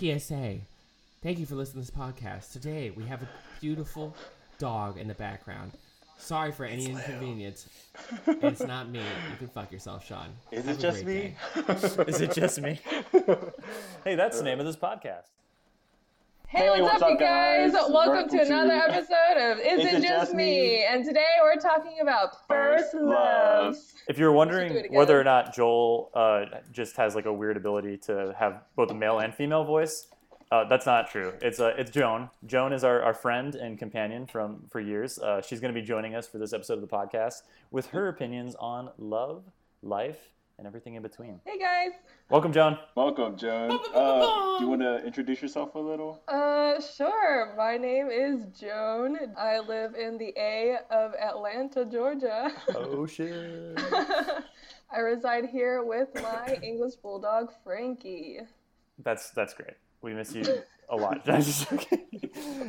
PSA. Thank you for listening to this podcast. Today we have a beautiful dog in the background. Sorry for any inconvenience. it's not me. You can fuck yourself, Sean. Is Have it just me? Is it just me? hey, that's the name of this podcast. Hey, Hey, what's, what's up, you up, guys? guys? Welcome, Welcome to to- another episode of Is, It Just Me? And today we're talking about first First love. love. If you're wondering whether or not Joel uh, just has like a weird ability to have both a male and female voice, uh, that's not true. It's uh, it's Joan. Joan is our, our friend and companion from for years. Uh, she's going to be joining us for this episode of the podcast with her opinions on love, life, and everything in between. Hey, guys. Welcome, John. Welcome, Joan. Uh, do you want to introduce yourself a little? Uh, sure. My name is Joan. I live in the A of Atlanta, Georgia. Oh shit. I reside here with my English bulldog, Frankie. That's that's great. We miss you a lot. I'm just joking.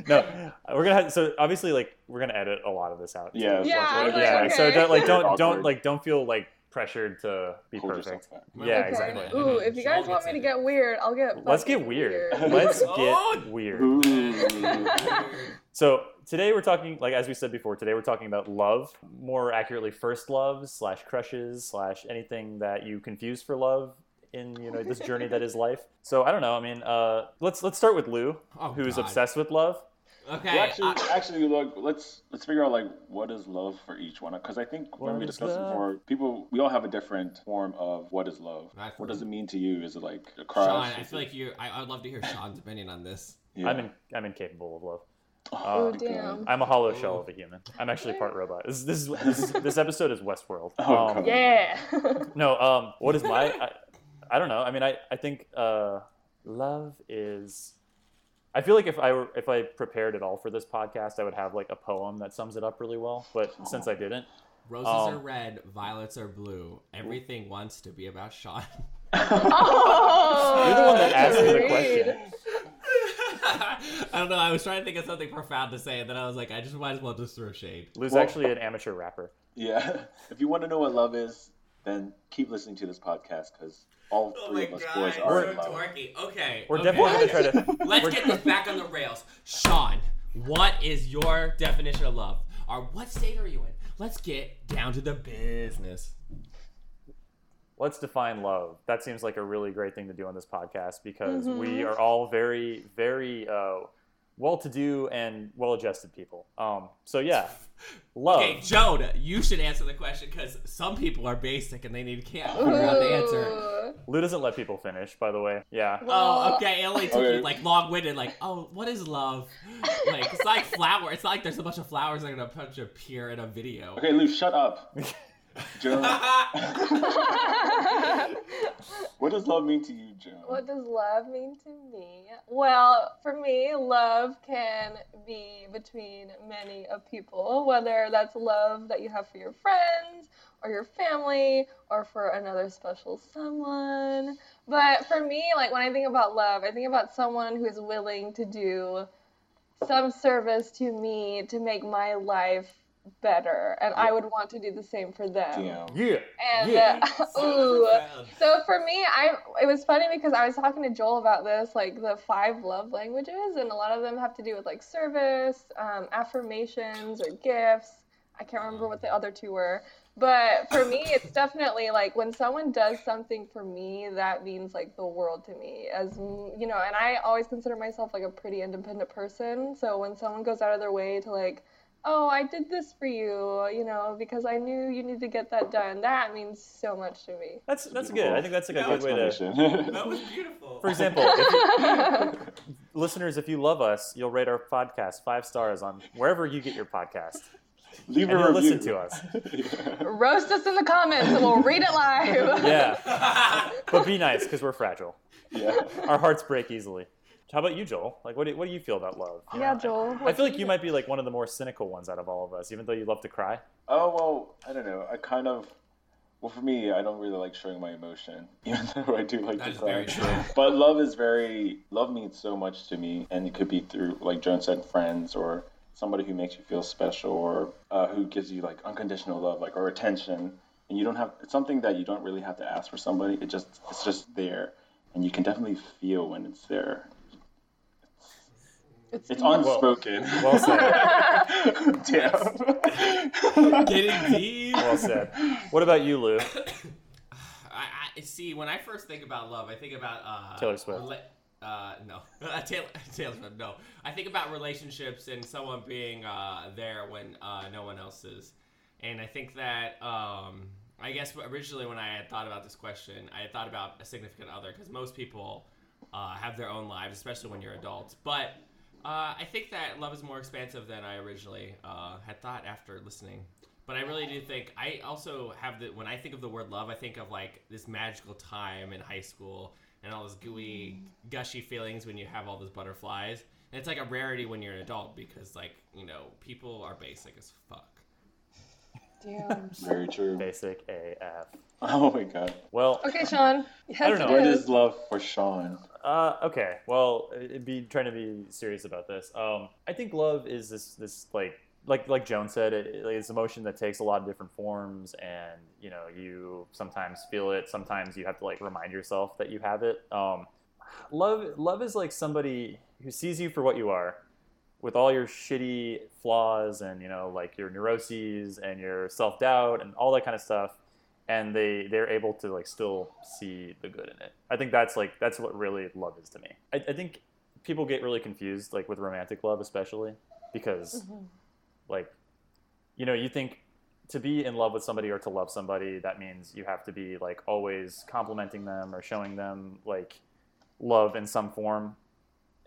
no, we're gonna have so obviously like we're gonna edit a lot of this out. Yeah. Yeah, like- I was like, yeah. So don't like don't don't like don't feel like pressured to be Hold perfect. Yeah, okay. exactly. Ooh, if you guys want me to get weird, I'll get. Let's get fucking weird. Let's Oh. get weird. So today we're talking, like as we said before, today we're talking about love, more accurately, first loves slash crushes slash anything that you confuse for love in you know this journey that is life. So I don't know. I mean, uh, let's let's start with Lou, Oh, who's God. obsessed with love. Okay. Well, actually, uh, actually, look, let's let's figure out like what is love for each one, because I think when we is discussed love? before, people we all have a different form of what is love. Right. What does it mean to you? Is it like a crush? Sean, I feel it- like you. I, I'd love to hear Sean's opinion on this. Yeah. I'm in, I'm incapable of love. Oh, my damn. I'm a hollow shell of a human. I'm actually part robot. This this is, this, is, this episode is Westworld. Oh, Um, God. Yeah. No, um, what is my? I, I don't know. I mean, I I think uh, love is. I feel like if I were if I prepared at all for this podcast, I would have like a poem that sums it up really well. But since I didn't, Roses Um, are red, violets are blue. Everything wants to be about Sean. oh, You're the one that asked me the question. I don't know. I was trying to think of something profound to say, and then I was like, I just might as well just throw shade. Lou's Well- actually an amateur rapper. Yeah. If you want to know what love is, then keep listening to this podcast because all Oh three of us boys are in love. dorky. Okay. We're okay. definitely gonna try to. Let's get this back on the rails. Sean, what is your definition of love? Or what state are you in? Let's get down to the business. let's define love. That seems like a really great thing to do on this podcast because we Mhm. are all very, very uh, well-to-do and well-adjusted people. Um, so yeah, love. Okay, Joan, you should answer the question because some people are basic and they need can't figure out the answer. Lou doesn't let people finish, by the way. Yeah. Oh, okay. It only took Okay. you like long-winded. Like, oh, what is love? Like, it's like flower. It's not like there's a bunch of flowers that are gonna bunch appear in a video. Okay, Lou, shut up. Joan, what does love mean to you, Joan? What does love mean to me? Well, for me, love can be between many of people, whether that's love that you have for your friends or your family or for another special someone. But for me, like when I think about love, I think about someone who is willing to do some service to me to make my life better, and I would want to do the same for them. Damn. Yeah. And Yeah. uh, ooh, so for me, I it was funny because I was talking to Joel about this, like the five love languages, and a lot of them have to do with like service, um, affirmations, or gifts. I can't remember what the other two were, but for me, it's definitely like when someone does something for me, that means like the world to me. As you know, and I always consider myself like a pretty independent person. So when someone goes out of their way to like oh, I did this for you, you know, because I knew you need to get that done. That means so much to me. That's that's good. I think that's like a No, good way to. Explanation. That was beautiful. For example, if you, listeners, if you love us, you'll rate our podcast five stars on wherever you get your podcast. Leave And a review. listen to us. Roast us in the comments and we'll read it live. Yeah, but be nice because we're fragile. yeah. Our hearts break easily. How about you, Joel? Like, what do, what do you feel about love? You Yeah, know, Joel. I feel like you might be like one of the more cynical ones out of all of us, even though you love to cry. Oh well, I don't know. I kind of. Well, for me, I don't really like showing my emotion, even though I do like That to is cry. very true. But love is very love means so much to me, and it could be through, like Joan said, friends or somebody who makes you feel special or uh, who gives you like unconditional love, like or attention. And you don't have it's something that you don't really have to ask for somebody. It just it's just there, and you can definitely feel when it's there. It's, it's unspoken. Well, well said. Damn. Getting deep. Well said. What about you, Lou? I, I see. When I first think about love, I think about uh, Taylor Swift. Rela- uh, no, Taylor, Taylor Swift. No, I think about relationships and someone being uh, there when uh, no one else is, and I think that um, I guess originally when I had thought about this question, I had thought about a significant other because most people uh, have their own lives, especially when you're adults. But uh, I think that love is more expansive than I originally uh, had thought after listening. But I really do think I also have the when I think of the word love, I think of like this magical time in high school and all those gooey, gushy feelings when you have all those butterflies. And it's like a rarity when you're an adult because like you know people are basic as fuck. Damn. Very true. Basic AF. Oh my god. Well. Okay, Sean. I don't know. What is love for Sean? Uh, okay. Well, it'd be trying to be serious about this. Um, I think love is this this like like like Joan said, it, it's emotion that takes a lot of different forms, and you know you sometimes feel it, sometimes you have to like remind yourself that you have it. Um, love love is like somebody who sees you for what you are, with all your shitty flaws and you know like your neuroses and your self doubt and all that kind of stuff, and they they're able to like still see the good in it. I think that's like that's what really love is to me. I, I think people get really confused like with romantic love especially because mm-hmm. like you know you think to be in love with somebody or to love somebody that means you have to be like always complimenting them or showing them like love in some form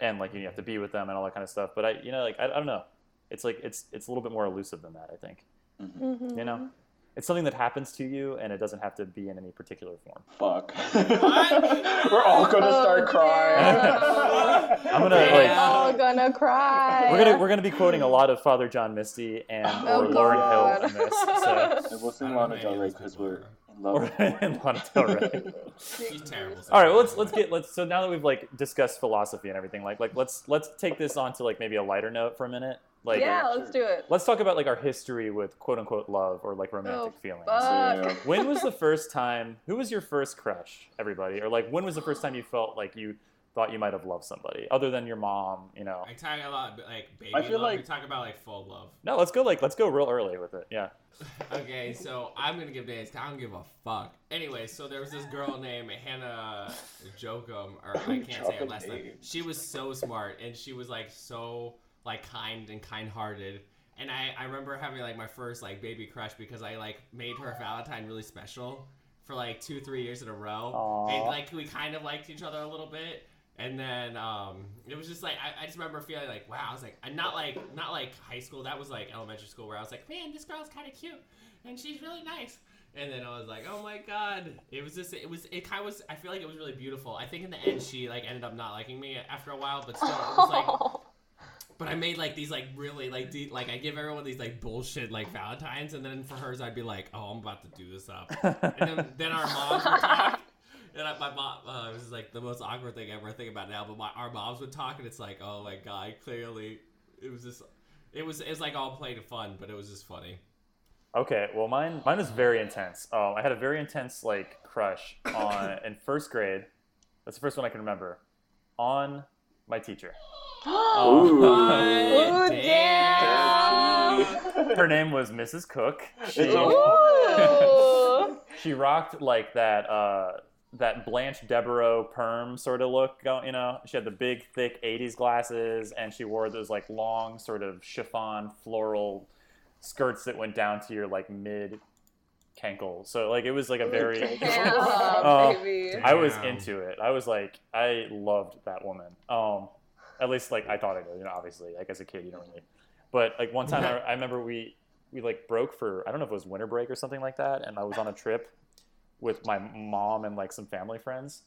and like you have to be with them and all that kind of stuff but i you know like i, I don't know it's like it's it's a little bit more elusive than that i think mm-hmm. you know it's something that happens to you, and it doesn't have to be in any particular form. Fuck. We're all gonna oh, start crying. I'm gonna like. We're all gonna cry. We're gonna we're gonna be quoting a lot of Father John Misty and oh, or Lauryn Hill in this. So. And we'll sing Lana Del Rey because we're in love. Or Lana Del Rey. She's terrible. All right, well, let's let's get let's. So now that we've like discussed philosophy and everything, like like let's let's take this on to like maybe a lighter note for a minute. Like, yeah, let's do it. Let's talk about like our history with quote unquote love or like oh, romantic oh, feelings. Fuck. when was the first time? Who was your first crush? Everybody, or like when was the first time you felt like you thought you might have loved somebody other than your mom? You know. I talk a lot like baby I feel love. like we talk about like full love. No, let's go like let's go real early with it. Yeah. okay, so I'm gonna give names. I don't give a fuck. Anyway, so there was this girl named Hannah Jokum, or I can't say her last name. She was so smart, and she was like so like kind and kind-hearted. And I, I remember having like my first like baby crush because I like made her Valentine really special for like two three years in a row. Aww. and like we kind of liked each other a little bit. And then um, it was just like I, I just remember feeling like wow I was like not like not like high school. That was like elementary school where I was like man this girl's kind of cute and she's really nice. And then I was like oh my god. It was just it was it kind of was I feel like it was really beautiful. I think in the end she like ended up not liking me after a while but still it was like But I made like these like really like de- like I give everyone these like bullshit like Valentines, and then for hers I'd be like, oh, I'm about to do this up, and then, then our moms would talk, and I, my mom uh, this is like the most awkward thing I ever think about now. But my our moms would talk, and it's like, oh my god, clearly it was just it was it was like all played fun, but it was just funny. Okay, well mine mine was very intense. Um, I had a very intense like crush on in first grade. That's the first one I can remember on my teacher. Oh, damn. Her name was Mrs. Cook. She, she rocked like that uh, that Blanche Devereaux perm sort of look. You know, she had the big, thick '80s glasses, and she wore those like long, sort of chiffon floral skirts that went down to your like mid cankle. So like it was like a very Damn, uh, I was into it. I was like I loved that woman. Um at least like I thought I did. You know, obviously, like as a kid, you don't really. But like one time, I, I remember we we like broke for I don't know if it was winter break or something like that, and I was on a trip with my mom and like some family friends,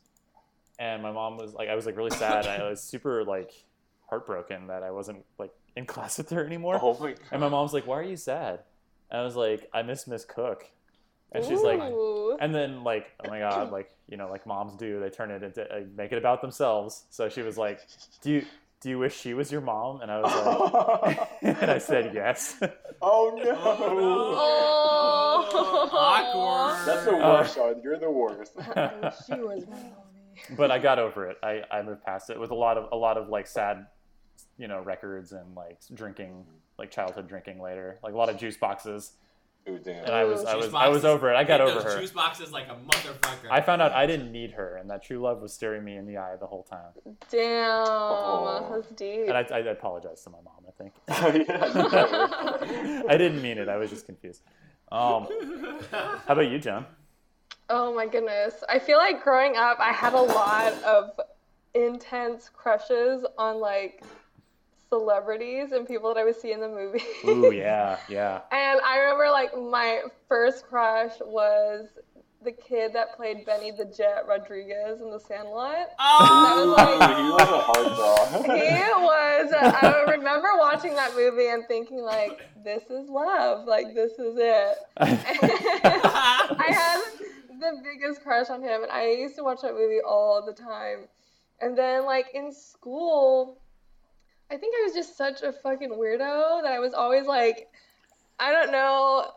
and my mom was like, I was like really sad. I was super like heartbroken that I wasn't like in class with her anymore. Oh my and my mom's like, "Why are you sad?" And I was like, "I miss Miss Cook." And she's like, and then like, oh my god, like you know, like moms do, they turn it into uh, make it about themselves. So she was like, "Do you do you wish she was your mom?" And I was like, and I said yes. Oh no! Oh, no. Awkward. That's the worst, uh, You're the worst. she was my mommy. But I got over it. I, I moved past it with a lot of a lot of like sad you know records and like drinking like childhood drinking later, like a lot of juice boxes. Ooh, damn. And I was I Juice was I was over it. I got over those her. Juice boxes like a motherfucker. I found out I didn't need her, and that true love was staring me in the eye the whole time. Damn, Oh. that's deep. And I, I apologize to my mom. I think Yeah. I didn't mean it. I was just confused. Um, how about you, John? Oh my goodness. I feel like growing up, I had a lot of intense crushes on like celebrities and people that I would see in the movies. Ooh, yeah, yeah. And I remember like my first crush was the kid that played Benny the Jet Rodriguez in The Sandlot. oh, That Ooh, he was a hard draw. He was. I remember watching that movie and thinking like, "This is love. Like this is it." I had the biggest crush on him, and I used to watch that movie all the time. And then, like in school, I think I was just such a fucking weirdo that I was always like, I don't know,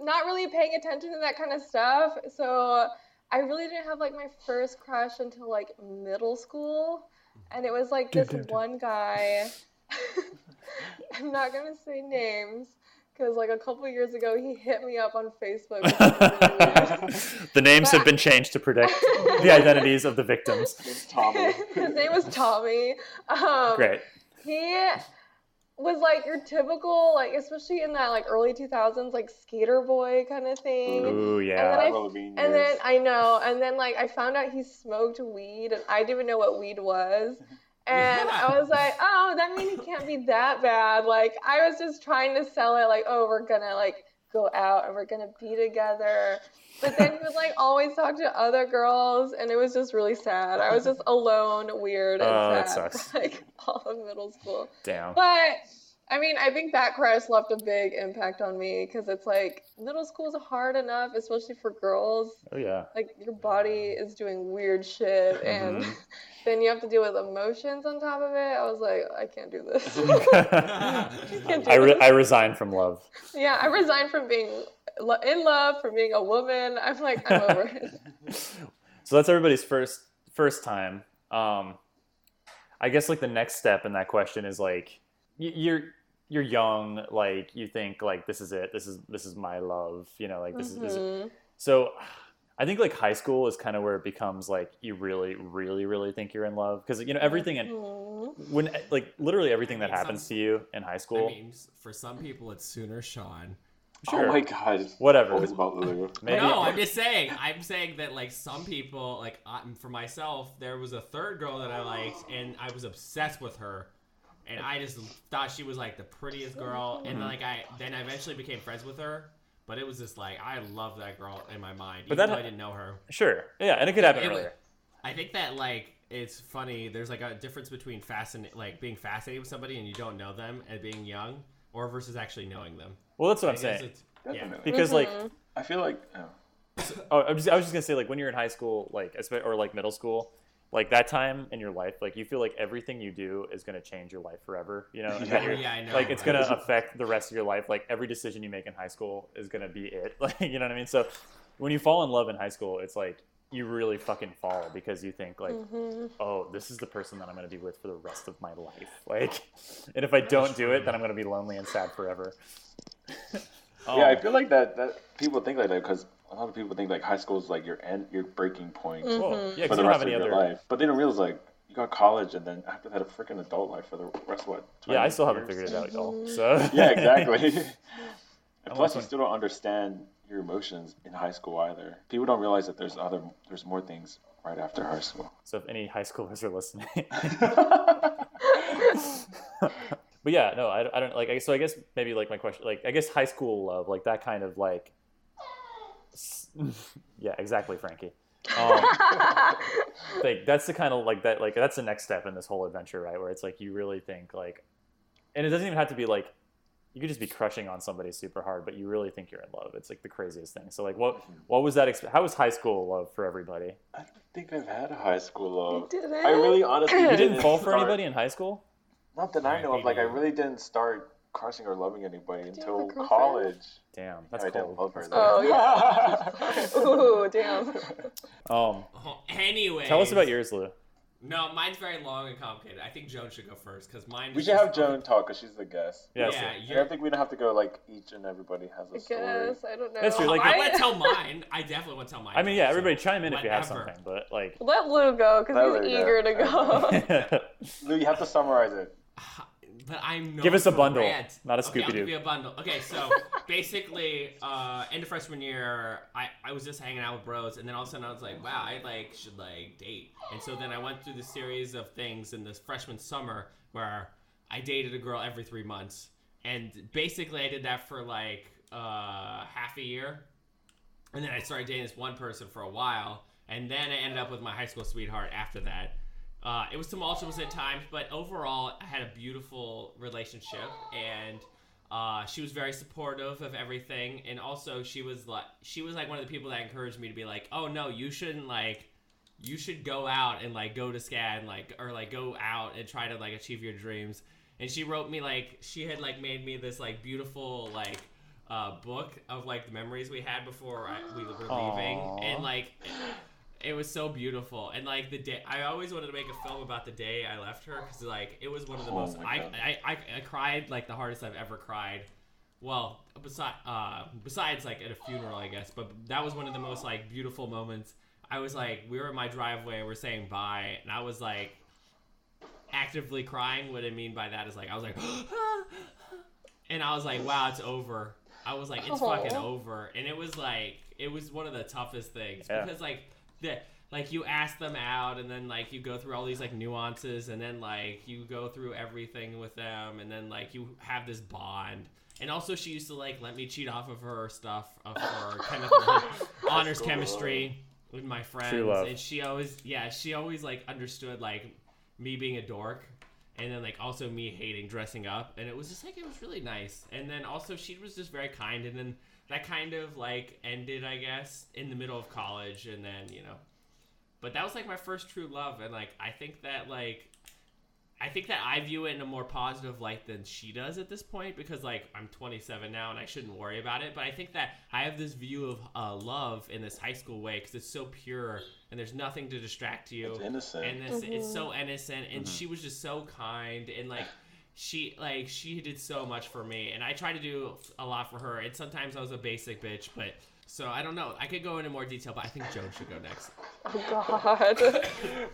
not really paying attention to that kind of stuff. So I really didn't have like my first crush until like middle school, and it was like this one guy. I'm not gonna say names because like a couple years ago he hit me up on Facebook. really the names have been changed to predict the identities of the victims. It's Tommy. His name was Tommy. Um, Great. He was like your typical, like especially in that like early 2000s, like skater boy kind of thing. Ooh, And then yeah. I- Avril Lavigne And then. I know, and then like I found out he smoked weed, and I didn't even know what weed was. And I was like, oh, that means he can't be that bad. Like I was just trying to sell it, like, oh, we're gonna like go out and we're gonna be together. But then he would like always talk to other girls, and it was just really sad. I was just alone, weird, and Oh, that sad sucks. like all of middle school. Damn. But I mean, I think that crush left a big impact on me because it's like middle school is hard enough, especially for girls. Oh yeah. Like your body is doing weird shit, and Mhm. then you have to deal with emotions on top of it. I was like, I can't do this. Can't do I, re- this. I resign from love. yeah, I resigned from being in love, from being a woman. I'm like, I'm over it. So that's everybody's first first time. Um, I guess like the next step in that question is like you're you're young, like you think like this is it, this is this is my love, you know, like this is this is Mhm. So I think like high school is kind of where it becomes like you really, really, really think you're in love because you know everything and Mhm. when like literally everything that I mean, happens some- to you in high school. I school. mean, for some people, it's sooner Sean. sure, Oh my god. whatever. Always about Lulu. Maybe No, I'm just saying. I'm saying that like some people, like I, for myself, there was a third girl that I liked, and I was obsessed with her, and I just thought she was like the prettiest girl, and Mhm. like I then I eventually became friends with her, but it was just like I love that girl in my mind, But even that- though I didn't know her. sure, yeah, and it could happen It wa- earlier. I think that like it's funny. There's like a difference between fascin like being fascinated with somebody and you don't know them and being young, or versus actually knowing them. Well, that's what I I'm saying it's- Yeah. Because like Mhm. I feel like oh, Oh, I was, I was just gonna say, like when you're in high school, like or like middle school, like that time in your life, like you feel like everything you do is gonna change your life forever. You know, Yeah. Yeah, I know. like it's gonna affect the rest of your life. Like every decision you make in high school is gonna be it. Like you know what I mean? So when you fall in love in high school, it's like you really fucking fall because you think like, Mhm. oh, this is the person that I'm gonna be with for the rest of my life. Like, and if I don't do it, then I'm gonna be lonely and sad forever. yeah, I feel like that that people think like that because a lot of people think like high school is like your end, your breaking point well, Mhm. yeah, for 'cause the you rest have of any your other. life. But they don't realize like you got college and then after that a freaking adult life for the rest of what? 20 Yeah, I still haven't figured it out, y'all. So Yeah, exactly. and plus, you still don't understand your emotions in high school either. People don't realize that there's other, there's more things right after high school. So if any high schoolers are listening, but yeah, no, I, I don't like. I, so I guess maybe like my question, like I guess high school love, like that kind of like, s- yeah, exactly, Frankie. Um, like that's the kind of like that, like that's the next step in this whole adventure, right? Where it's like you really think like, and it doesn't even have to be like. You could just be crushing on somebody super hard, but you really think you're in love. It's like the craziest thing. So, like, what what was that? Exp- how was high school love for everybody? I don't think I've had a high school love. didn't? I really honestly You didn't fall for start- anybody in high school? Not that I know of. Like I really didn't start crushing or loving anybody you until college. Damn, that's I didn't cold. love her. Oh, though. Ooh, damn. Um, Oh, anyway. tell us about yours, Lou. No, mine's very long and complicated. I think Joan should go first because mine. We should have Joan talk because she's the guest. Yeah, Yeah, I don't think we don't have to go like each and everybody has a I story. guess I don't know. That's true, like- I I- want to tell mine. I definitely want to tell mine. I mean, yeah, so everybody chime in if you have something, but like, Let Lou go because he's Lou go. eager to go. Lou, you have to summarize it. But I'm known Give us a bundle, rant. not a Okay, I'll Scooby-Doo. give a bundle. Okay, so basically, uh, end of freshman year, I, I was just hanging out with bros, and then all of a sudden I was like, wow, I like should like date. And so then I went through the series of things in this freshman summer where I dated a girl every three months, and basically I did that for like uh, half a year, and then I started dating this one person for a while, and then I ended up with my high school sweetheart after that. Uh, it was tumultuous at times, but overall, I had a beautiful relationship, and uh, she was very supportive of everything. And also, she was like, she was like one of the people that encouraged me to be like, "Oh no, you shouldn't like, you should go out and like go to SCAD, and, like, or like go out and try to like achieve your dreams." And she wrote me like, she had like made me this like beautiful like uh, book of like the memories we had before I, we were leaving, Aw. and like it was so beautiful. And like the day i always wanted to make a film about the day i left her because like it was one of the Oh most I, I, I i cried like the hardest i've ever cried. Well besides uh besides like at a funeral i guess but that was one of the most like beautiful moments. I was like we were in my driveway we're saying bye and i was like actively crying. What i mean by that is like i was like and i was like wow it's over. I was like it's fucking over. And it was like it was one of the toughest things Yeah. because like the like you ask them out and then like you go through all these like nuances and then like you go through everything with them and then like you have this bond and also she used to like let me cheat off of her stuff of her chemical honors cool. chemistry with my friends love. and she always yeah she always like understood like me being a dork and then like also me hating dressing up and it was just like it was really nice and then also she was just very kind and then that kind of like ended i guess in the middle of college and then you know but that was like my first true love and like i think that like i think that i view it in a more positive light than she does at this point because like i'm 27 now and i shouldn't worry about it but i think that i have this view of uh, love in this high school way because it's so pure and there's nothing to distract you It's innocent. and it's, it's Mhm. so innocent and she was just so kind and like she like she did so much for me and i try to do a lot for her and sometimes i was a basic bitch but so i don't know i could go into more detail but i think joan should go next oh God.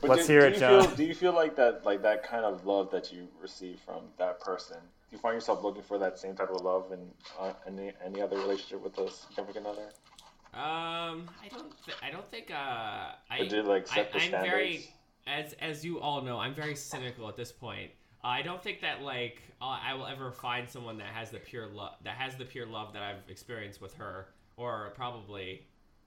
But Let's do, hear do it, you John. Feel, do you feel like that, like that kind of love that you receive from that person? Do you find yourself looking for that same type of love in uh, any any other relationship with a significant other? um i don't th- i don't think uh i Or did it, like set I, the I'm standards? very, as as you all know, I'm very cynical at this point. I don't think that like uh, I will ever find someone that has the pure love that has the pure love that I've experienced with her, or probably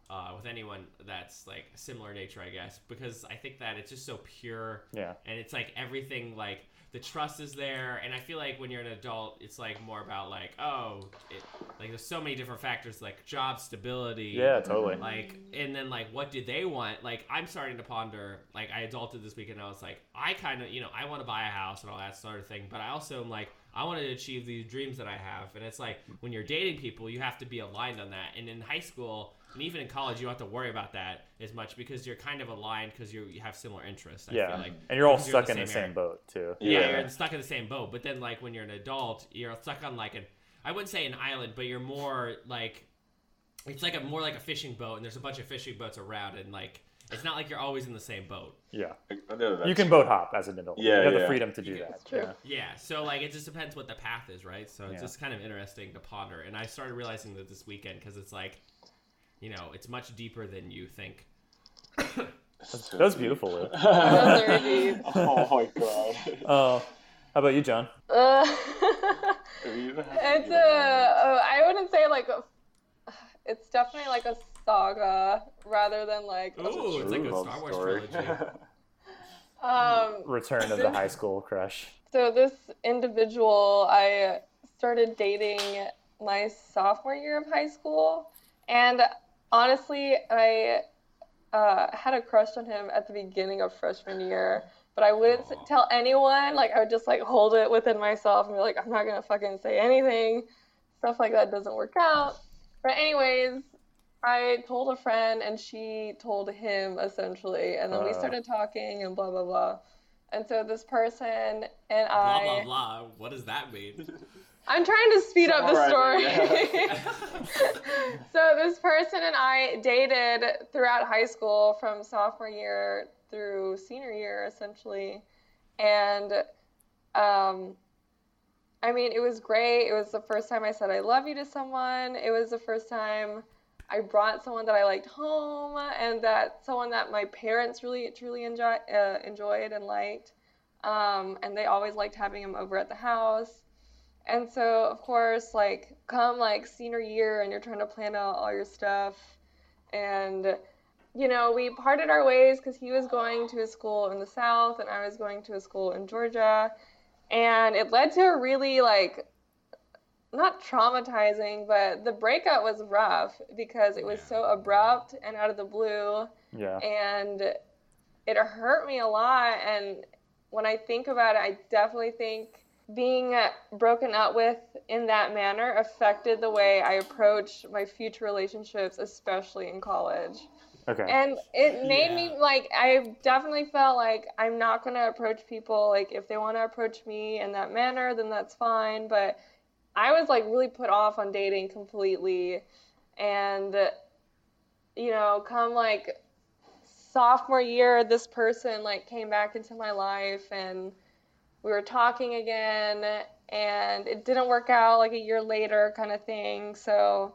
uh, with anyone that's like similar nature, I guess, because I think that it's just so pure. Yeah, and it's like everything like the trust is there. And i feel like when you're an adult it's like more about like oh it, like there's so many different factors like job stability. Yeah, totally. like and then like what do they want? Like i'm starting to ponder like i adulted this weekend and i was like i kind of you know i want to buy a house and all that sort of thing but i also am like i want to achieve these dreams that i have. And it's like when you're dating people you have to be aligned on that. And in high school and even in college you don't have to worry about that as much because you're kind of aligned because you you have similar interests I yeah, feel like and you're all because you're in stuck the in the same same boat too. yeah, Yeah. you're stuck in the same boat. But then, like when you're an adult, you're stuck on like an I wouldn't say an island, but you're more like it's like a more like a fishing boat, and there's a bunch of fishing boats around, and like it's not like you're always in the same boat. Yeah, I you can boat hop as an adult. Yeah, you have the freedom to do You can- that. It's true. Yeah. Yeah, so like it just depends what the path is, right? So it's Yeah. just kind of interesting to ponder, and I started realizing that this weekend because it's like, you know, it's much deeper than you think. That's, That was beautiful, Lou. Those are deep. oh my god. Oh, how about you, John? Uh, You don't have to it's be a. Uh, I wouldn't say like a. It's definitely like a saga rather than like. a- it's like a Star Wars story. trilogy. Um. Return of the high school crush. So this individual, I started dating my sophomore year of high school, and honestly, I uh, had a crush on him at the beginning of freshman year. But I wouldn't s- Aw. tell anyone. Like I would just like hold it within myself and be like, I'm not gonna fucking say anything. Stuff like that doesn't work out. But anyways, I told a friend and she told him essentially, and then we Uh. started talking and blah blah blah. And so this person and Blah I, blah blah blah. What does that mean? I'm trying to speed up the story. So this person and I dated throughout high school from sophomore year through senior year essentially. And um I mean, it was great. It was the first time I said I love you to someone. It was the first time I brought someone that I liked home and that someone that my parents really truly enjoy, uh, enjoyed and liked. Um, and they always liked having him over at the house. And so, of course, like come like senior year and you're trying to plan out all your stuff. And, you know, we parted our ways because he was going to a school in the South and I was going to a school in Georgia. And it led to a really like, not traumatizing, but the breakup was rough because it was Yeah. so abrupt and out of the blue Yeah. and it hurt me a lot and when i think about it i definitely think being uh, broken up with in that manner affected the way i approach my future relationships especially in college. Okay. and it made me like i definitely felt like i'm not going to approach people like if they want to approach me in that manner then that's fine. But i was like really put off on dating completely. And you know come like sophomore year this person like came back into my life and we were talking again and it didn't work out like a year later kind of thing so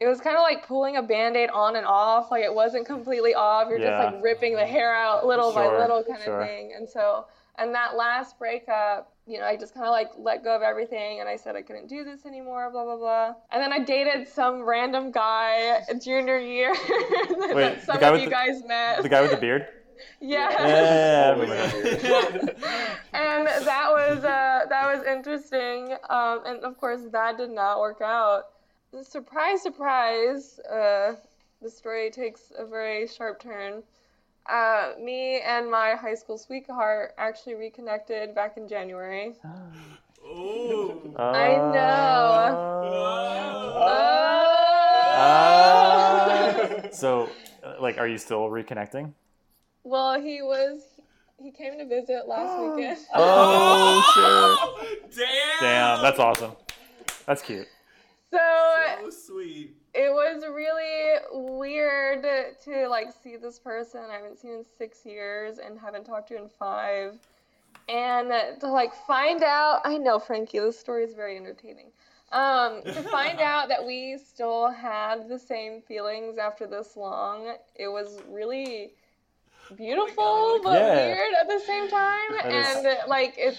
it was kind of like pulling a band-aid on and off like it wasn't completely off you're Yeah. just like ripping the hair out little by little kind sure. of thing and so and that last breakup you know i just kind of like let go of everything and i said i couldn't do this anymore blah blah blah and then i dated some random guy junior year that Wait, the some guy of you the- guys met the guy with the beard. yeah Yeah. I Always remember. and that was uh, that was interesting. Um, and of course, that did not work out. Surprise, surprise! Uh, the story takes a very sharp turn. Uh, me and my high school sweetheart actually reconnected back in January. Ooh. I know. Uh, Oh. so, uh, like, are you still reconnecting? Well, he was. He came to visit last weekend. Oh, Damn. Damn, that's awesome. That's cute. So So sweet. it was really weird to like see this person I haven't seen in six years and haven't talked to in five, and to like find out. I know Frankie, this story is very entertaining. Um, to find out that we still had the same feelings after this long, it was really beautiful oh but Yeah. weird at the same time, That is- and like it's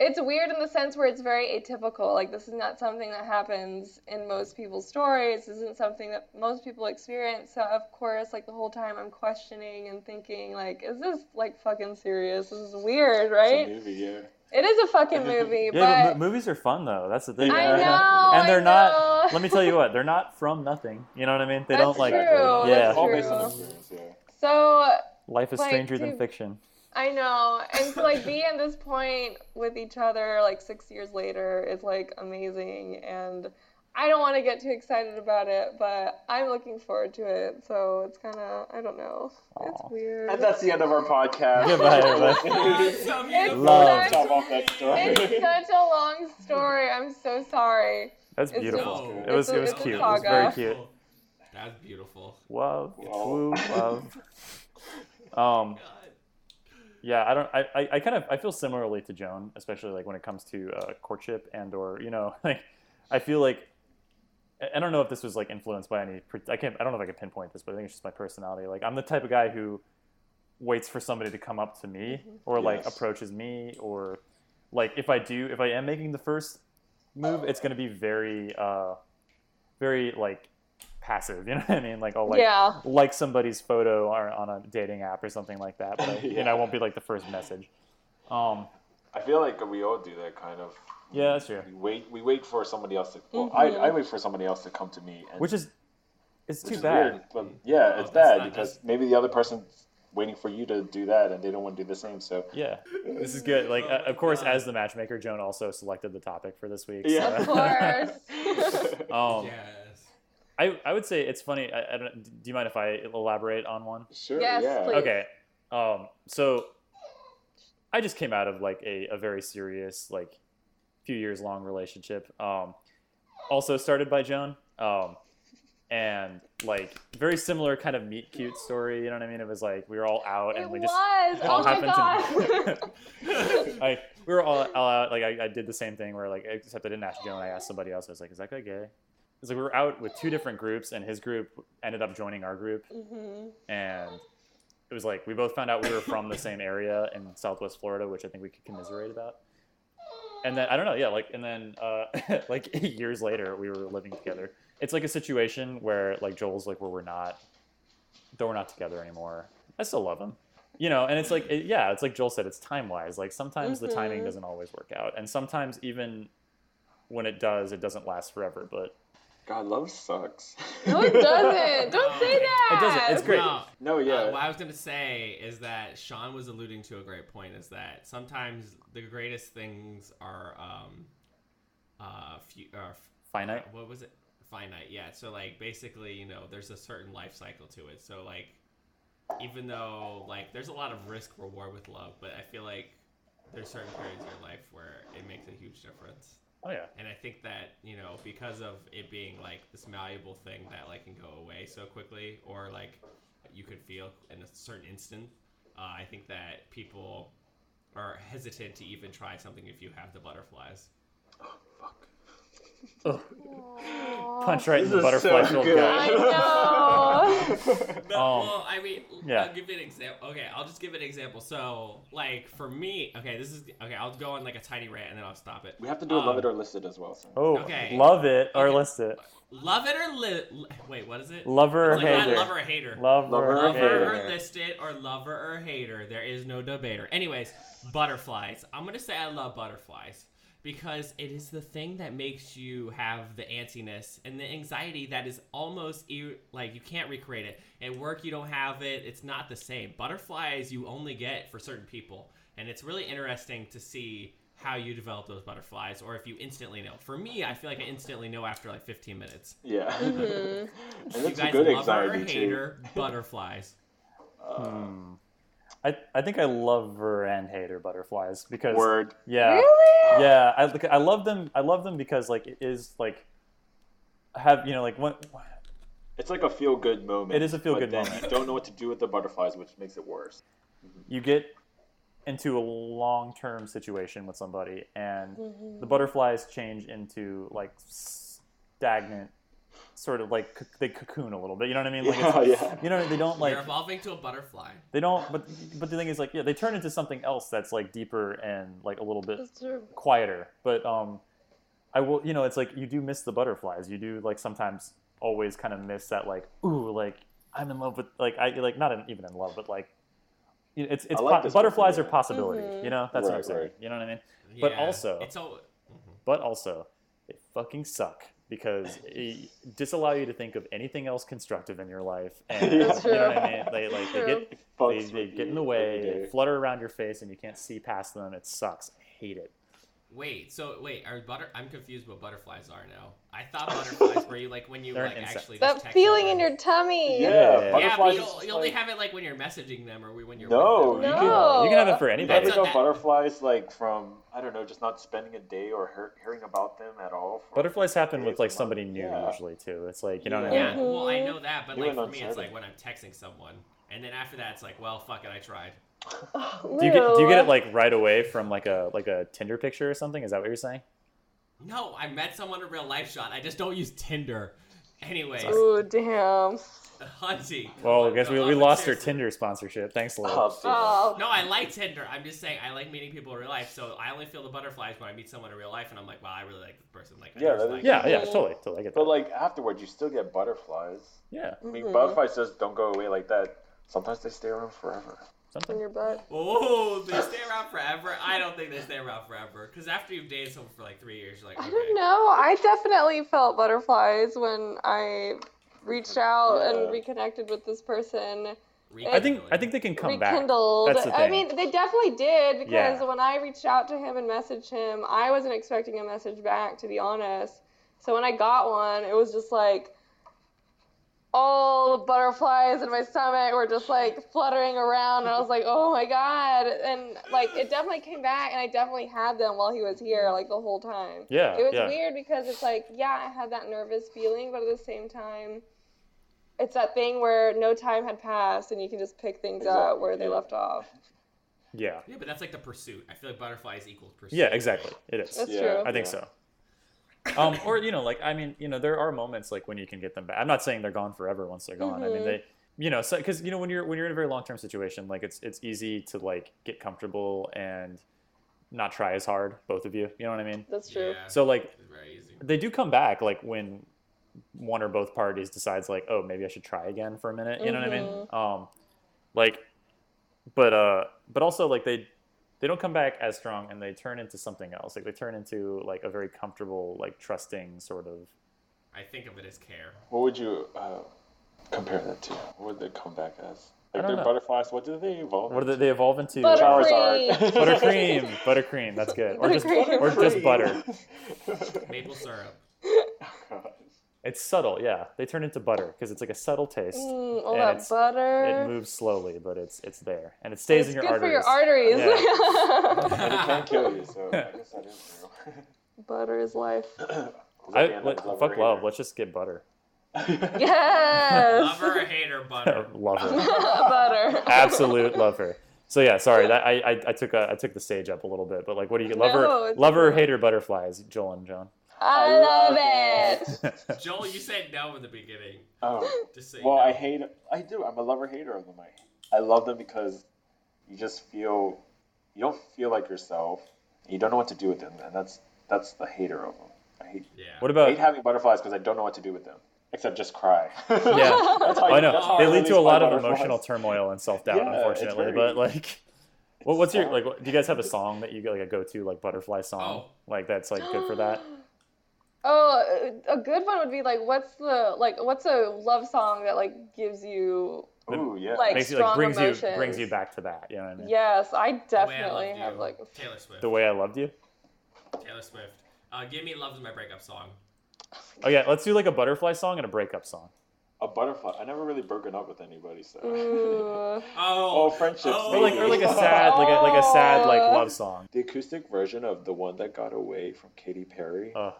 it's weird in the sense where it's very atypical. Like this is not something that happens in most people's stories. This isn't something that most people experience. So of course, like the whole time I'm questioning and thinking like, is this like fucking serious? This is weird, It's a right? movie, yeah. It is a fucking movie, Yeah, but but movies are fun though. That's the thing. I They're- know, and they're I not. Let me tell you what. They're not from nothing. You know what I mean? They That's don't like. true, Exactly. Yeah. that's All based on true. yeah. so Life is Like, stranger than fiction. I know, and to like be at this point with each other like six years later is like amazing, and I don't want to get too excited about it, but I'm looking forward to it. So it's kind of I don't know, it's weird. And that's the end of our podcast. Goodbye, everybody. So It's. Love. such, Top that story. it's such a long story. I'm so sorry. That's It's beautiful. just- it was. it's It was it's cute. It was very cute. That's beautiful. Wow. Wow. Woo, love. Um. Yeah, I don't. I, I, I kind of I feel similarly to Joan, especially like when it comes to uh, courtship and or you know like I feel like I- don't know if this was like influenced by any. I can't. I don't know if I can pinpoint this, but I think it's just my personality. Like I'm the type of guy who waits for somebody to come up to me or like Yes. approaches me or like if I do if I am making the first move, it's gonna be very uh very like passive. You know what I mean? Like I'll like yeah. like somebody's photo or on a dating app or something like that. But I, you know, I won't be like the first message. Um, I feel like we all do that kind of. yeah, that's true. We wait. We wait for somebody else to. Well, Mhm. I, I wait for somebody else to come to me. And, Which is it's too bad. weird, but yeah, it's that's bad not- because maybe the other person's waiting for you to do that, and they don't want to do the same. So Yeah, this is good. Like, uh, of course, as the matchmaker, Joan also selected the topic for this week. Yeah. Of course. um, yes. I, I would say it's funny. I, I don't. Do you mind if I elaborate on one? Sure. Yes, yeah. please. Okay. Um, so I just came out of like a, a very serious, like few years long relationship. Um, also started by Joan. Um, and like very similar kind of meet cute story. You know what I mean? It was like we were all out and it we was. just all oh my happened god. to like we were all, all out. Like I, I did the same thing where like except I didn't ask Joan. I asked somebody else. I was like, "Is that guy gay?" It's like we were out with two different groups, and his group ended up joining our group, hmm and it was like we both found out we were from the same area in Southwest Florida, which I think we could commiserate about. And then I don't know, yeah, like and then uh, like years later, we were living together. It's like a situation where like Joel's like where we're not, though we're not together anymore. I still love him, you know. And it's like it, yeah, it's like Joel said, it's time wise. Like sometimes the timing Mhm. doesn't always work out, and sometimes even when it does, it doesn't last forever. But God, love sucks. No, it doesn't. Don't say that. It doesn't. It's great. No, no, Uh, yeah. what I was gonna say is that Sean was alluding to a great point. Is that sometimes the greatest things are, um, uh, few, uh, f- finite. what was it? Finite. Yeah. So like basically, you know, there's a certain life cycle to it. So like, even though like there's a lot of risk reward with love, but I feel like there's certain periods in your life where it makes a huge difference. Oh yeah. And I think that, you know, because of it being like this malleable thing that like can go away so quickly or like you could feel in a certain instant, uh, I think that people are hesitant to even try something if you have the butterflies. Oh fuck. Ugh. Aw. Punch right in This the is so butterfly filled good. gut. I know. No, Um, well, I mean, yeah. I'll give you an example. Okay, I'll just give an example. So, like, for me, okay, this is, okay, I'll go on like a tiny rant and then I'll stop it. we have to do a love Um, it or list it as well. So. Oh, Okay. love it or Okay. list it. Love it or li- li- wait, what is it? Lover or like, hater. not lover or hater. Lover, Lover or or Lover hater. or listed or lover or hater. There is no debater. Anyways, butterflies. I'm gonna say I love butterflies because it is the thing that makes you have the antsiness and the anxiety that is almost ir- like you can't recreate it. At work, you don't have it. It's not the same. Butterflies you only get for certain people, and it's really interesting to see how you develop those butterflies or if you instantly know. For me, I feel like I instantly know after like 15 minutes. Yeah. Mhm. and you it's a guys good lover or anxiety too. hater butterflies. Hmm. I, I think I love her and hater butterflies because Word. yeah Really? yeah I like- I love them I love them because like it is like have you know like when It's like a feel good moment. It is a feel-good moment. You don't know what to do with the butterflies, which makes it worse. you get into a long term situation with somebody and Mhm. the butterflies change into like stagnant sort of like c- they cocoon a little bit you know what I mean like yeah, it's, yeah. you know they don't like You're evolving to a butterfly. they don't but but the thing is like yeah they turn into something else that's like deeper and like a little bit quieter. But um, I will, you know, it's like you do miss the butterflies. You do like sometimes always kind of miss that like ooh, like I'm in love with like I like not in, even in love, but like it's it's like po- butterflies are one, yeah. possibility. Mhm. You know, that's what I'm saying. right. You know what I mean? But Yeah. also- it's all. But also, they fucking suck because it disallow you to think of anything else constructive in your life. And That's you know what I mean? They like they get they, they get in the way, they flutter around your face, and you can't see past them. It sucks. I hate it. Wait, so wait, are butter? I'm confused what butterflies are now. I thought butterflies were you like when you They're like insect. actually That just text feeling in your tummy. Yeah, Yeah, yeah, Yeah, but butterflies you, is you only like- have it like when you're messaging them or when you're No, them. you right? can- No. You can have it for You anybody. That's know that- butterflies like from I don't know, just not spending a day or hear, hearing about them at all. Butterflies happen with like somebody new Yeah. usually too. It's like you know what I Yeah, mean. Well, I know that, but You like for me, it's like when I'm texting someone, and then after that, it's like, well, fuck it, I tried. Do you get do you get it like right away from like a like a Tinder picture or something? Is that what you're saying? No, I met someone in real life, shot. I just don't use Tinder. Anyways, Oh damn. Hunty. Well, I guess we, we lost our. Tinder sponsorship. Thanks, Lou. Oh. Oh. No, I like Tinder. I'm just saying I like meeting people in real life. So I only feel the butterflies when I meet someone in real life, and I'm like, wow, I really like this person. Like, Yeah, there's, that is- like, yeah, yeah, totally, totally. I get that. But like afterwards, you still get butterflies. yeah, I mean, Mhm. butterflies just don't go away like that. Sometimes they stay around forever. In something. your butt. Oh, they stay around forever. I don't think they stay around forever. Because after you've dated someone for like three years, you're like, I don't know. I definitely felt butterflies when I reached out Yeah. and reconnected with this person. I think I think they can come back. rekindled. That's the I mean, they definitely did because Yeah. when I reached out to him and messaged him, I wasn't expecting a message back, to be honest. So when I got one, it was just like, all the butterflies in my stomach were just like fluttering around and I was like, "Oh my god." And like it definitely came back and I definitely had them while he was here like the whole time. Yeah, It was yeah. weird because it's like, yeah, I had that nervous feeling, but at the same time it's that thing where no time had passed and you can just pick things up Exactly, where they yeah. left off. Yeah. Yeah, but that's like the pursuit. I feel like butterflies equals pursuit. Yeah, exactly. It is. That's Yeah. true. I think so. Um, or you know, like I mean, you know, there are moments like when you can get them back. I'm not saying they're gone forever once they're gone. I mean, Mhm. they, you know, so because you know when you're when you're in a very long term situation, like it's it's easy to like get comfortable and not try as hard, both of you. You know what I mean? That's true. Yeah, So like it's very easy. they do come back like when one or both parties decides like oh maybe i should try again for a minute you know what i mean um like but uh but also like they they don't come back as strong and they turn into something else like they turn into like a very comfortable like trusting sort of I think of it as care. What would you uh, compare that to? What would they come back as? I Like don't they're know. butterflies. What do they evolve? what do they, they evolve into Charizard. Buttercream. buttercream buttercream that's good or just or just butter Maple syrup. It's subtle yeah they turn into butter because it's like a subtle taste Mm, all that it's- butter. it moves slowly but it's it's there and it stays it's in your good arteries for your arteries. Yeah. and it can kill you, so I guess that is true. butter is life. I, let, Love fuck love Hater? let's just get butter Yes. Lover or hater, butter. lover. her butter. absolute lover. So yeah, sorry that I, I, I took a, I took the stage up a little bit, but like, what do you get? Lover, No, lover, okay. hater, butterflies. Joel and John. I love it. Joel, you said no in the beginning. Oh, Just so well, know. I hate. I do. I'm a lover hater of them. I, I love them because you just feel you don't feel like yourself. You don't know what to do with them, and that's that's the hater of them. I hate, Yeah. what I about? hate having butterflies because I don't know what to do with them except just cry. Yeah, That's how I know that's how they I lead to a lot of emotional turmoil and self doubt, Yeah, unfortunately. very- But like, what, what's your like? What, do you guys have a song that you get like a go to like butterfly song Oh. like that's like good for that? Oh, a good one would be like, what's the like, what's a love song that like gives you? Ooh, yeah. Like- Makes you like strong brings you brings you back to that. You know what I mean? Yes, I The Way I definitely have like. Taylor Swift. The way I loved you. Taylor Swift. Uh, Give Me Love is my breakup song. Oh yeah, let's do like a butterfly song and a breakup song. a butterfly. I never really broken up with anybody, so. Oh, Oh, friendships, Oh. Or like or like a sad like a like a sad like love song. The acoustic version of the one that got away from Katy Perry. Oh,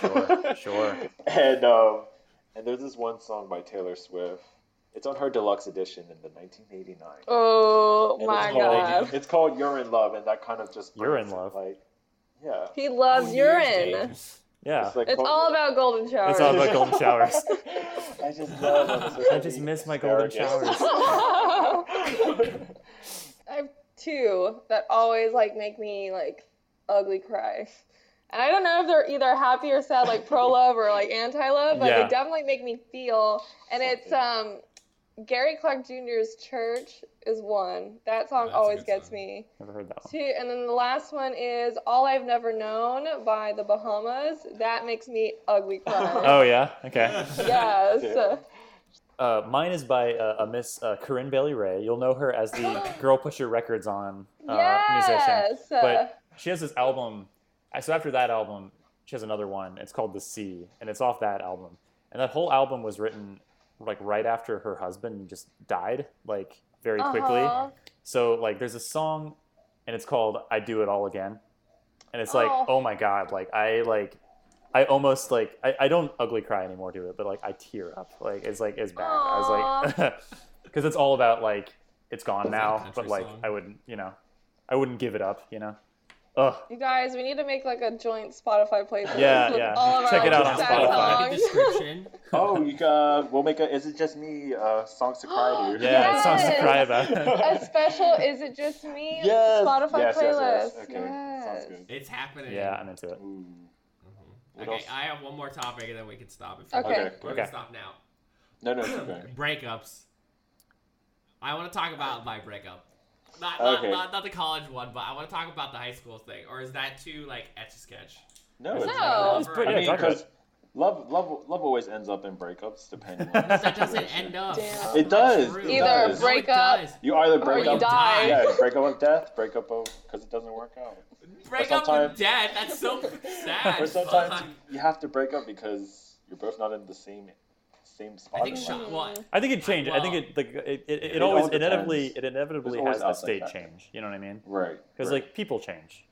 sure, sure. And um, and there's this one song by Taylor Swift. It's on her deluxe edition in the 1989. Oh And my it's called, god. It's called "You're in Love," and that kind of just You're in Love. Like, yeah. He loves Oh, urine. Day. Yeah. It's, like It's all about golden showers. It's all about golden showers. I just love when I just miss my golden showers. I have two that always like make me like ugly cry. And I don't know if they're either happy or sad, like pro love or like anti love, but Yeah. they definitely make me feel. And it's um Gary Clark Jr.'s Church is one. That song That's always good gets song. me. Never heard that one. Two, and then the last one is All I've Never Known by the Bahamas. That makes me ugly cry. Oh yeah. Okay. Yes. Yeah. Uh, mine is by uh, a Miss uh, Corinne Bailey Rae. You'll know her as the girl put your records on uh, musician. yes. But she has this album. So after that album, she has another one. It's called The Sea, and it's off that album. And that whole album was written like right after her husband just died, like very quickly. Uh-huh. So like there's a song and it's called I Do It All Again. And it's like, Oh. oh, my god, like I like I almost like I, I don't ugly cry anymore to it, but like I tear up. Like it's like it's bad. I was like because it's all about like it's gone Is now, but like song? I wouldn't, you know, I wouldn't give it up, you know. Ugh. You guys, we need to make like a joint Spotify playlist. Yeah, with yeah. All of Check our it out on Spotify. Songs. description. oh, you got. We'll make a. Is it just me? Uh, songs to cry to. Yeah, it sounds to cry about. a special Is It Just Me Yes. Spotify yes, playlist. Yes, yes. Okay. Yes. Sounds good. It's happening. yeah, I'm into it. Ooh. What Okay, else? I have one more topic and then we can stop. If you Okay. want. Okay. We're Okay. gonna stop now. No, no, it's okay. Breakups. I want to talk about my breakup. Not, not, Okay. not, not the college one, but I want to talk about the high school thing. Or is that too like etch a sketch? No, Is it's it No. It's pretty- I mean, because love, love, love always ends up in breakups, depending. on the that doesn't end up. Damn. It does. It Either does. break oh, No, up- does. You either break you up, die. yeah, break up of death, break up of because it doesn't work out. Break up with death. That's so sad. Or sometimes Fuck. you have to break up because you're both not in the same same spot. I think in Sean. life. I think it changed. I think it like it, it, it, it always inevitably it inevitably has a state factor. change. You know what I mean? Right. Because right. like people change.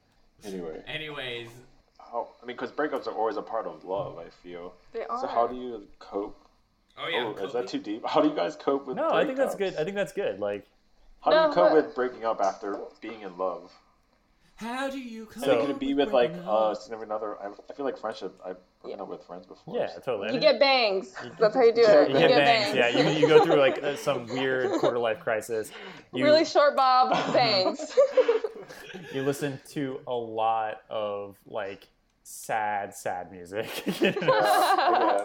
anyway, anyways, how, I mean, because breakups are always a part of love. I feel. They are. So how do you cope? oh yeah, oh, is that too deep? How do you guys cope with? No, I think that's good. I think that's good. Like How do you cope but- with breaking up after being in love? How do you come? So- and it could be with like uh, significant other. I, I feel like friendship. I've broken up with friends before. yeah, totally. I You mean, get bangs. That's how you do it. you get bangs. Yeah, you, you go through like uh, some weird quarter life crisis. You, Really short bob bangs. you listen to a lot of like sad, sad music. you yeah.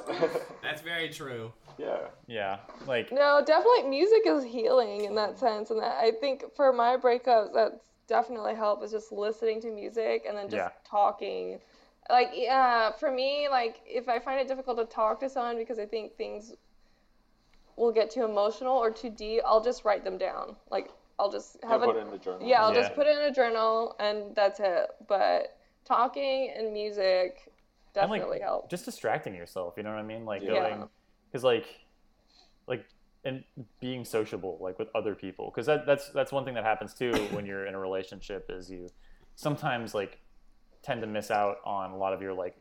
That's very true. yeah. yeah, like no, definitely music is healing in that sense, and that I think for my breakups, that's definitely helped is just listening to music and then just Yeah. talking. Like, yeah, uh, for me, like if I find it difficult to talk to someone because I think things will get too emotional or too deep, I'll just write them down. Like, I'll just have put a it in the journal. Yeah, I'll Yeah. just put it in a journal and that's it. But talking and music and definitely like help. just distracting yourself. You know what I mean? Like Yeah. going because like like and being sociable like with other people because that, that's that's one thing that happens too when you're in a relationship is you sometimes like tend to miss out on a lot of your like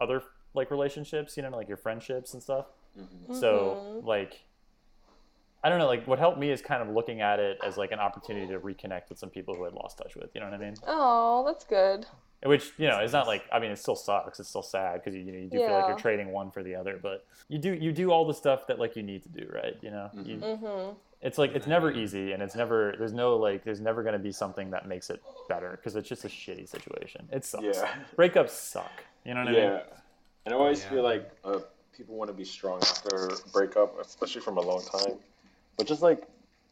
other like relationships you know like your friendships and stuff Mhm. so Mhm. like i don't know like what helped me is kind of looking at it as like an opportunity to reconnect with some people who i'd lost touch with you know what i mean Oh, that's good. which you know it's not like i mean it still sucks it's still sad because you, you know you do feel like you're trading one for the other but you do you do all the stuff that like you need to do right you know you, hmm it's like it's never easy and it's never there's no like there's never going to be something that makes it better because it's just a shitty situation it sucks Yeah. breakups suck you know what i mean? Yeah. And I always Yeah. feel like uh, people want to be strong after a breakup, especially from a long time. But just like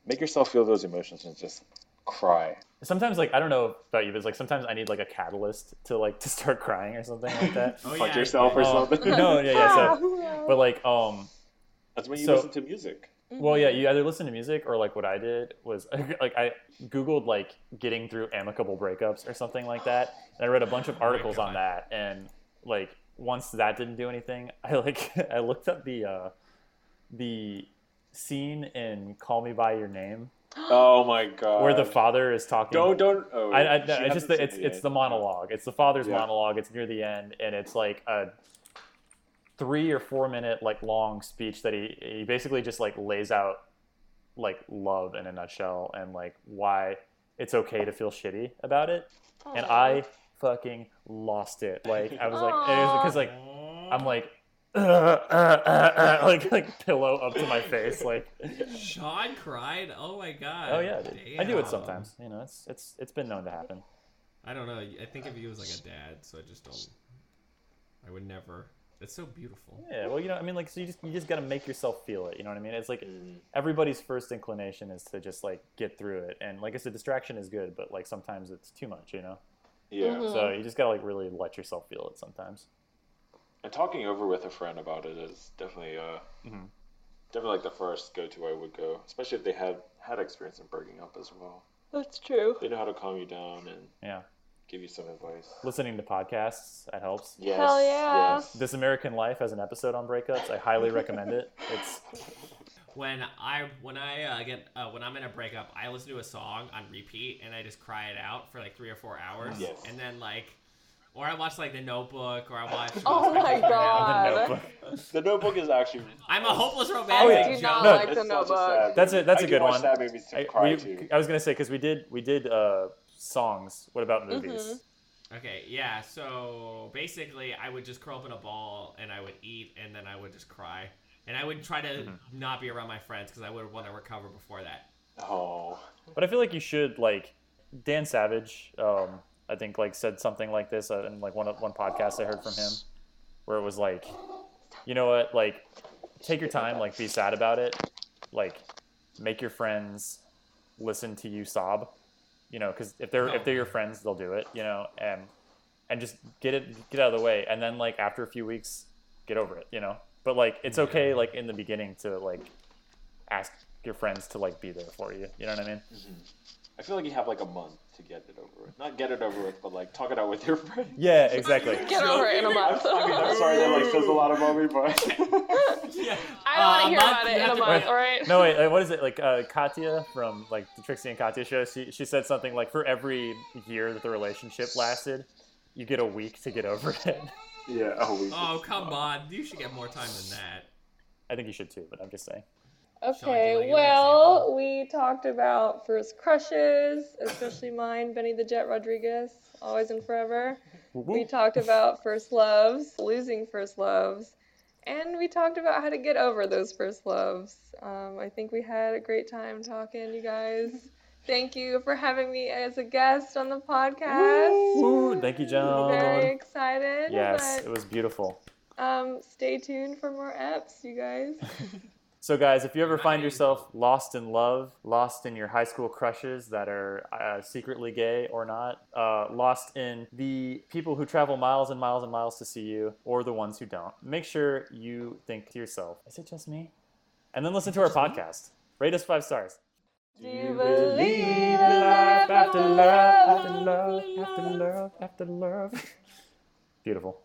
make yourself feel those emotions and just cry. sometimes like i don't know about you but it's like sometimes i need like a catalyst to like to start crying or something like that Oh Punch yeah, yourself or. Oh, something. no yeah yeah so but like um That's when you So- listen to music. Well, yeah, you either listen to music or like what I did was like I googled like getting through amicable breakups or something like that, and I read a bunch of Oh articles God. on that, and like once that didn't do anything, I like I looked up the uh, the scene in Call Me by Your Name Oh my god. where the father is talking. Don't don't. Oh, I, I, she it's just the, it's it it's the monologue. It's the father's Yeah. monologue. It's near the end, and it's like a three or four minute like long speech that he he basically just like lays out like love in a nutshell and like why it's okay to feel shitty about it. And I fucking lost it. Like I was like because like I'm like. Uh, uh, uh, like like pillow up to my face like Sean cried. Oh my god. oh yeah dude. I do it sometimes you know it's it's it's been known to happen I don't know. I think of you as like a dad, so I just don't. I would never. It's so beautiful. Yeah, well, you know, I mean, like, so you just you just got to make yourself feel it. You know what I mean? It's like Mm. everybody's first inclination is to just like get through it, and like I said, distraction is good, but like sometimes it's too much. You know, Yeah. Mhm. so you just gotta like really let yourself feel it sometimes. And talking over with a friend about it is definitely uh Mhm. definitely like the first go to I would go, especially if they had had experience in breaking up as well. That's true. They know how to calm you down and Yeah, give you some advice. listening to podcasts that helps. Yes. Hell yeah. Yes. This American Life has an episode on breakups. I highly recommend it. It's When I when I uh, get uh, when I'm in a breakup, I listen to a song on repeat and I just cry it out for like three or four hours. Yes. And then like, or I watch like The Notebook, or I watch. Oh my God. The Notebook. The Notebook is actually. I'm a hopeless romantic. Oh, yeah. do not No, like the such a Notebook. That's a- that's I a good one. Sad movies to I, cry we- to. I was gonna say because we did we did uh, songs. What about movies? Mhm. Okay, yeah. So basically, I would just curl up in a ball and I would eat, and then I would just cry, and I would try to Mm-hmm. not be around my friends because I would want to recover before that. Oh. But I feel like you should like Dan Savage. Um, I think like said something like this uh, in like one one podcast I heard from him, where it was like, you know what, like take your time, like be sad about it, like make your friends listen to you sob, you know, because if they're if they're your friends, they'll do it, you know, and and just get it get out of the way, and then like after a few weeks, get over it, you know. But like it's okay, like in the beginning to like ask your friends to like be there for you. You know what I mean? Mm-hmm. I feel like you have like a month to get it over with. Not get it over with, but like talk it out with your friends. Yeah, exactly. Get over it in a month. I mean, I'm sorry that like says a lot about me, but yeah. I don't want Uh, to hear about it in a month, alright? No, wait, uh, what is it? Like uh, Katya from like the Trixie and Katya show, she, she said something like for every year that the relationship lasted, you get a week to get over it. yeah, a week. Oh come on, you should get more time than that. I think you should too, but I'm just saying. Shall I do, Okay, well, we talked about first crushes, especially mine, Benny the Jet Rodriguez, always and forever. We talked about first loves, losing first loves, and we talked about how to get over those first loves. Um, I think we had a great time talking, you guys. Thank you for having me as a guest on the podcast. Woo, thank you, John. Very Joan. excited. Yes, but, it was beautiful. um, stay tuned for more eps, you guys. So, guys, if you ever find yourself lost in love, lost in your high school crushes that are uh, secretly gay or not, uh, lost in the people who travel miles and miles and miles to see you, or the ones who don't, make sure you think to yourself, is it just me? And then listen to our podcast. Rate us five stars. Do you believe in life after love? after love, after love, after love? Beautiful.